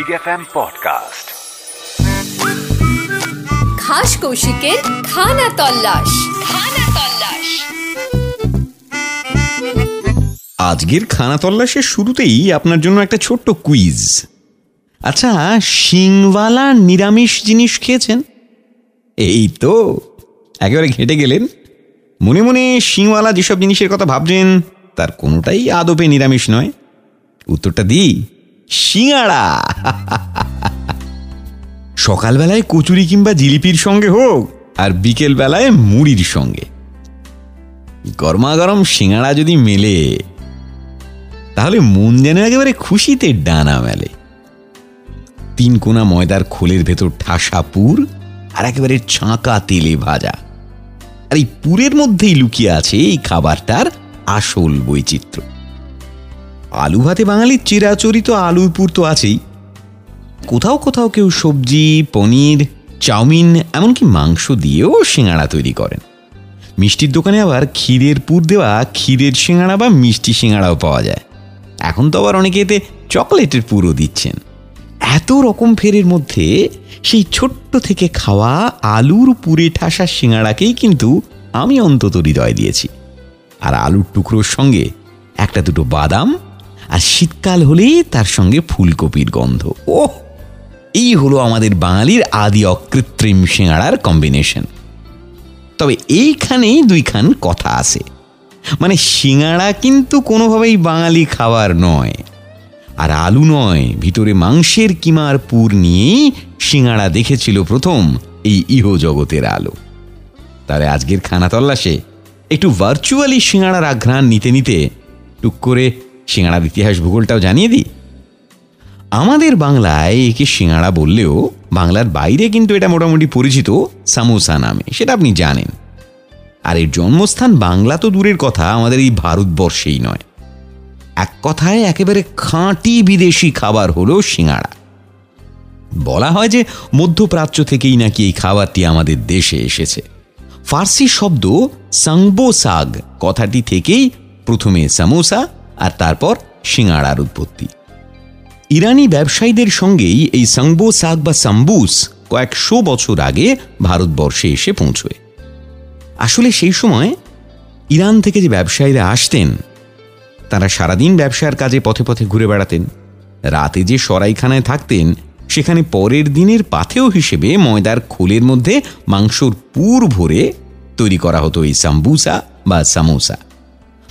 Big F M podcast খাস কৌশিকের খানা তল্লাশ। খানা তল্লাশ। আজকের খানা তল্লাশের শুরুতেই আপনার জন্য একটা ছোট্ট কুইজ আচ্ছা শিংওয়ালা নিরামিষ জিনিস খেয়েছেন? এই তো একেবারে ঘেটে গেলেন। মনে মনে শিংওয়ালা যেসব জিনিসের কথা ভাবছেন তার কোনোটাই আদপে নিরামিষ নয়। উত্তরটা দিই সিঙাড়া সকালবেলায় কচুরি কিংবা জিলিপির সঙ্গে হোক, আর বিকেল বেলায় মুড়ির সঙ্গে। গরমা গরম সিঙাড়া যদি মেলে, তাহলে মন যেন একেবারে খুশিতে ডানা মেলে। তিন কোনা ময়দার খোলের ভেতর ঠাসা পুর, আর একেবারে ছাঁকা তেলে ভাজা। আর এই পুরের মধ্যেই লুকিয়ে আছে এই খাবারটার আসল বৈচিত্র্য। আলু ভাতে বাঙালির চিরাচরিত আলুর পুর তো আছেই। কোথাও কোথাও কেউ সবজি, পনির, চাউমিন, এমনকি মাংস দিয়েও সিঙাড়া তৈরি করেন। মিষ্টির দোকানে আবার ক্ষীরের পুর দেওয়া ক্ষীরের সিঙাড়া বা মিষ্টি সিঙাড়াও পাওয়া যায়। এখন তো আবার অনেকে এতে চকলেটের পুরও দিচ্ছেন। এত রকম ফেরের মধ্যে সেই ছোট্ট থেকে খাওয়া আলুর পুরে ঠাসা সিঙাড়াকেই কিন্তু আমি অন্তত হৃদয় দিয়েছি। আর আলুর টুকরোর সঙ্গে একটা দুটো বাদাম আর শীতকাল হলেই তার সঙ্গে ফুলকপির গন্ধ। ওহ, এই হলো আমাদের বাঙালির আদি অকৃত্রিম সিঙাড়ার কম্বিনেশন তবে এইখানেই দুইখান কথা আছে। মানে সিঙাড়া কিন্তু কোনোভাবেই বাঙালি খাবার নয়। আর আলু নয়, ভিতরে মাংসের কিমার পুর নিয়েই সিঙাড়া দেখেছিল প্রথম এই ইহ জগতের আলো। তাহলে আজকের খানা তল্লাশে একটু ভার্চুয়ালি সিঙাড়ার আঘ্রাণ নিতে নিতে টুক করে সিঙাড়ার ইতিহাস ভূগোলটাও জানিয়ে দিই। আমাদের বাংলায় একে সিঙাড়া বললেও বাংলার বাইরে কিন্তু এটা মোটামুটি পরিচিত সামোসা নামে, সেটা আপনি জানেন। আর এর জন্মস্থান বাংলা তো দূরের কথা, আমাদের এই ভারতবর্ষেই নয়। এক কথায় একেবারে খাঁটি বিদেশি খাবার হলো সিঙাড়া বলা হয় যে মধ্যপ্রাচ্য থেকেই নাকি এই খাবারটি আমাদের দেশে এসেছে। ফার্সি শব্দ সাংবোসাগ কথাটি থেকেই প্রথমে সামোসা আর তারপর সিঙাড়ার উৎপত্তি। ইরানি ব্যবসায়ীদের সঙ্গেই এই সাংবো সাগ বা সাম্বুস কয়েকশো বছর আগে ভারতবর্ষে এসে পৌঁছয়। আসলে সেই সময় ইরান থেকে যে ব্যবসায়ীরা আসতেন, তারা সারাদিন ব্যবসার কাজে পথে পথে ঘুরে বেড়াতেন। রাতে যে সরাইখানায় থাকতেন, সেখানে পরের দিনের পাথেও হিসেবে ময়দার খোলের মধ্যে মাংসর পুর ভরে তৈরি করা হতো এই সাম্বুসা বা সামোসা।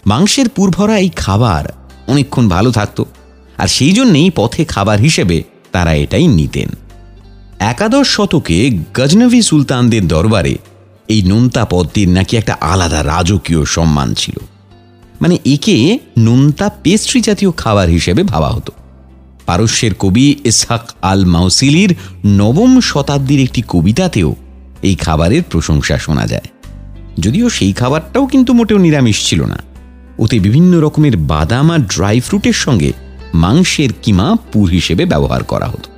মাংসের পুর ভরা এই খাবার অনেকক্ষণ ভালো থাকত, আর সেই জন্যেই পথে খাবার হিসেবে তারা এটাই নিতেন। একাদশ শতকে গজনভি সুলতানদের দরবারে এই নোনতা পদটির নাকি একটা আলাদা রাজকীয় সম্মান ছিল। মানে একে নোনতা পেস্ট্রি জাতীয় খাবার হিসেবে ভাবা হতো। পারস্যের কবি ইসহাক আল মাউসিলির নবম শতাব্দীর একটি কবিতাতেও এই খাবারের প্রশংসা শোনা যায়। যদিও সেই খাবারটাও কিন্তু মোটেও নিরামিষ ছিল না। ওতে বিভিন্ন রকমের বাদাম আর ড্রাই ফ্রুটের সঙ্গে মাংসের কিমা পুর হিসেবে ব্যবহার করা হতো।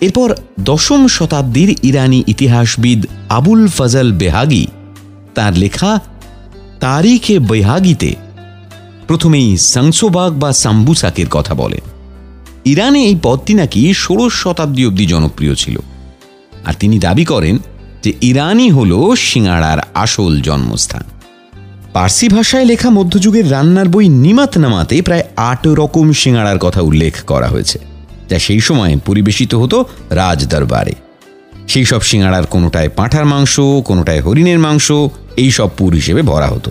এরপর দশম শতাব্দীর ইরানি ইতিহাসবিদ আবুল ফজল বেহাগি তার লেখা তারিখে বেহাগিতে প্রথমেই সাংসোবাগ বা সাম্বুসাকের কথা বলেন। ইরানে এই পদটি নাকি ষোড়শ শতাব্দী অবধি জনপ্রিয় ছিল। আর তিনি দাবি করেন যে ইরানই হল সিঙাড়ার আসল জন্মস্থান। পার্সি ভাষায় লেখা মধ্যযুগের রান্নার বই নিমাত নামাতে প্রায় আট রকম সিঙাড়ার কথা উল্লেখ করা হয়েছে, যা সেই সময় পরিবেশিত হতো রাজ দরবারে সেই সব সিঙাড়ার কোনোটায় পাঁঠার মাংস, কোনোটায় হরিণের মাংস, এই সব পুর হিসেবে ভরা হতো।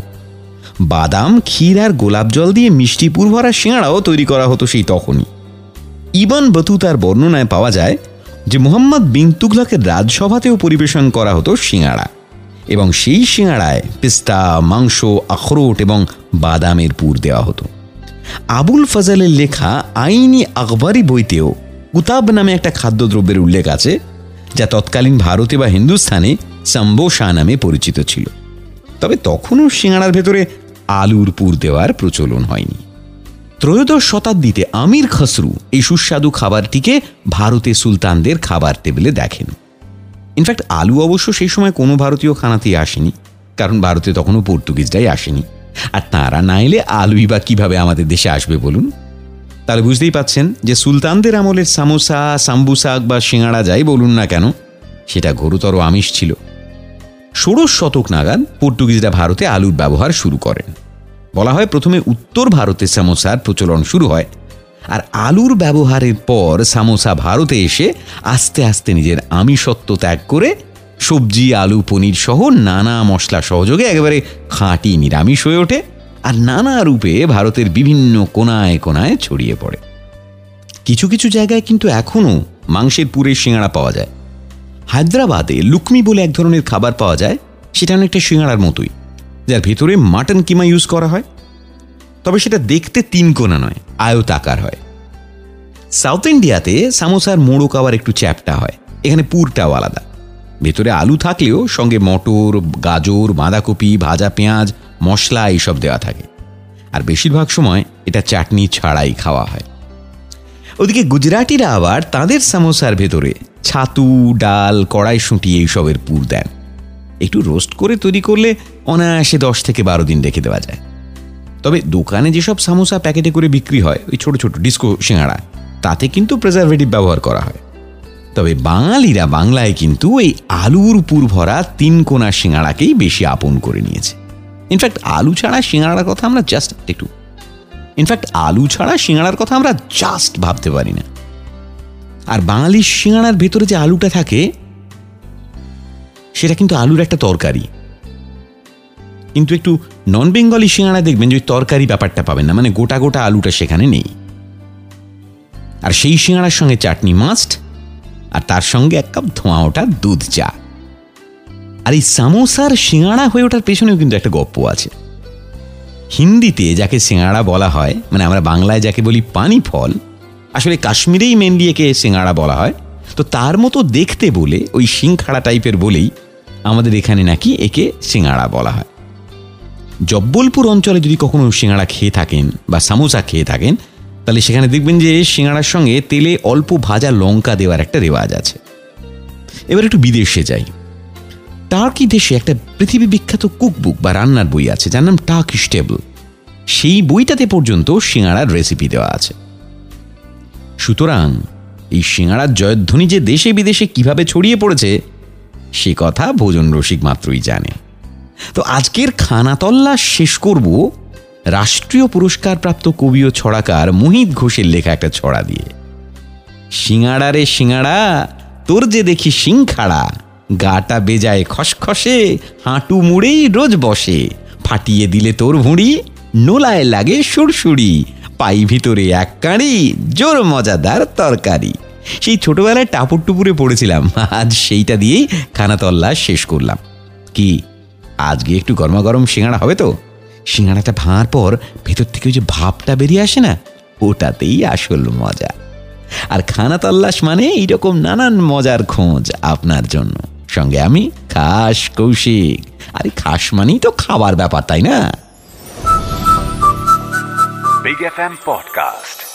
বাদাম, ক্ষীর আর গোলাপ জল দিয়ে মিষ্টি পুর ভরা সিঙাড়াও তৈরি করা হতো সেই তখনই। ইবান বতুতার বর্ণনায় পাওয়া যায় যে মোহাম্মদ বিন তুগলকের রাজসভাতেও পরিবেশন করা হতো সিঙাড়া। এবং সেই সিঙাড়ায় পেস্তা, মাংস, আখরোট এবং বাদামের পুর দেওয়া হতো। আবুল ফজলের লেখা আইনি আকবরী বইতেও কুতাব নামে একটা খাদ্যদ্রব্যের উল্লেখ আছে, যা তৎকালীন ভারতে বা হিন্দুস্থানে সাম্বোসা নামে পরিচিত ছিল। তবে তখনও সিঙাড়ার ভেতরে আলুর পুর দেওয়ার প্রচলন হয়নি। ত্রয়োদশ শতাব্দীতে আমির খসরু এই সুস্বাদু খাবারটিকে ভারতে সুলতানদের খাবার টেবিলে দেখেন। ইনফ্যাক্ট আলু অবশ্য সেই সময় কোনো ভারতীয় খানাতেই আসেনি, কারণ ভারতে তখনও পর্তুগিজরাই আসেনি। আর তাঁরা না এলে আলুই বা কীভাবে আমাদের দেশে আসবে বলুন? তাহলে বুঝতেই পাচ্ছেন যে সুলতানদের আমলের সামোসা, সাম্বুসাক বা সিঙাড়া যাই বলুন না কেন, সেটা ঘোরতর আমিষ ছিল। ষোড়শ শতক নাগাদ পর্তুগিজরা ভারতে আলুর ব্যবহার শুরু করেন। বলা হয় প্রথমে উত্তর ভারতে সামোসার প্রচলন শুরু হয় আর আলুর ব্যবহারের পর সামোসা ভারতে এসে আস্তে আস্তে নিজের আমিষত্ব ত্যাগ করে সবজি, আলু, পনির সহ নানা মশলা সহযোগে একেবারে খাঁটি নিরামিষ হয়ে ওঠে আর নানা রূপে ভারতের বিভিন্ন কোনায় কোনায় ছড়িয়ে পড়ে। কিছু কিছু জায়গায় কিন্তু এখনও মাংসের পুরে সিঙাড়া পাওয়া যায়। হায়দ্রাবাদে লুকমি বলে এক ধরনের খাবার পাওয়া যায়, সেটা অনেকটা সিঙাড়ার মতোই, যার ভেতরে মাটন কিমা ইউজ করা হয়। তবে সেটা দেখতে তিন কোনা নয় আয়তাকার হয়। সাউথ ইন্ডিয়াতে সামোসার মোড়ক আবার একটু চ্যাপটা হয়, এখানে পুরটাও আলাদা। ভেতরে আলু থাকলেও সঙ্গে মটর, গাজর, বাঁধাকপি, ভাজা পেঁয়াজ, মশলা এইসব দেওয়া থাকে। আর বেশিরভাগ সময় এটা চাটনি ছাড়াই খাওয়া হয়। ওদিকে গুজরাটিরা আবার তাদের সামোসার ভেতরে ছাতু, ডাল কড়াইশুঁটি এইসবের পুর দেন। একটু রোস্ট করে তৈরি করলে অনায়াসে দশ থেকে বারো দিন রেখে দেওয়া যায়। তবে দোকানে যেসব সামোসা প্যাকেটে করে বিক্রি হয়, ওই ছোট ছোট ডিস্কো সিঙাড়া তাতে কিন্তু প্রেজারভেটিভ ব্যবহার করা হয়। তবে বাঙালিরা বাংলায় কিন্তু এই আলুর পুর ভরা তিন কোনা সিঙাড়াকেই বেশি আপন করে নিয়েছে। ইনফ্যাক্ট আলু ছাড়া সিঙাড়ার কথা আমরা জাস্ট একটু। ইনফ্যাক্ট আলু ছাড়া সিঙাড়ার কথা আমরা জাস্ট ভাবতে পারি না। আর বাঙালির সিঙাড়ার ভেতরে যে আলুটা থাকে, সেটা কিন্তু আলুর একটা তরকারি। কিন্তু একটু নন বেঙ্গলি সিঙাড়া দেখবেন যে ওই তরকারি ব্যাপারটা পাবেন না মানে গোটা গোটা আলুটা সেখানে নেই। আর সেই সিঙাড়ার সঙ্গে চাটনি মাস্ট আর তার সঙ্গে এক কাপ ধোঁয়া ওঠা দুধ চা। আর এই সামোসার সিঙাড়া হয়ে ওঠার পেছনেও কিন্তু একটা গপ্প আছে। হিন্দিতে যাকে সিঙাড়া বলা হয় মানে আমরা বাংলায় যাকে বলি পানি ফল, আসলে কাশ্মীরেই মেনলি একে সিঙাড়া বলা হয়। তো তার মতো দেখতে বলে, ওই সিংখাড়া টাইপের বলেই আমাদের এখানে নাকি একে সিঙাড়া বলা হয়। জব্বলপুর অঞ্চলে যদি কখনো সিঙাড়া খেয়ে থাকেন বা সামোসা খেয়ে থাকেন, তাহলে সেখানে দেখবেন যে সিঙাড়ার সঙ্গে তেলে অল্প ভাজা লঙ্কা দেওয়ার একটা রেওয়াজ আছে। এবার একটু বিদেশে যাই। টার্কি দেশে একটা পৃথিবী বিখ্যাত কুকবুক বা রান্নার বই আছে, যার নাম টার্কিশ টেবল। সেই বইটাতে পর্যন্ত সিঙাড়ার রেসিপি দেওয়া আছে। সুতরাং এই সিঙাড়ার জয়ধ্বনি যে দেশে বিদেশে কীভাবে ছড়িয়ে পড়েছে, সে কথা ভোজন রসিক মাত্রই জানে। তো আজকের খানাতল্লা শেষ করব রাষ্ট্রীয় পুরস্কারপ্রাপ্ত কবি ও ছড়াকার মোহিত ঘোষের লেখা একটা ছড়া দিয়ে। সিঙাড়া রে সিঙাড়া, তোর যে দেখি সিংখাড়া, গাটা বেজায় খসখসে, হাঁটু মুড়েই রোজ বসে, ফাটিয়ে দিলে তোর ভুঁড়ি, নোলায় লাগে সুরসুরি পাই ভিতরে এক কাঁড়ি, জোর মজাদার তরকারি। সেই ছোটবেলায় টাপুর টুপুরে পড়েছিলাম, আজ সেইটা দিয়েই খানাতল্লা শেষ করলাম। কি? আজকে একটু গরমা গরম সিঙাড়া হবে তো। সিঙাড়াটা ভাঙার পর ভেতর থেকে ওই যে ভাবটা বেরিয়ে আসে না, ওটাতেই আসল মজা। আর খানা তল্লাশ মানে এইরকম নানান মজার খোঁজ আপনার জন্য। সঙ্গে আমি, খাস কৌশিক। আরে খাস মানেই তো খাবার ব্যাপার, তাই না? Big FM Podcast.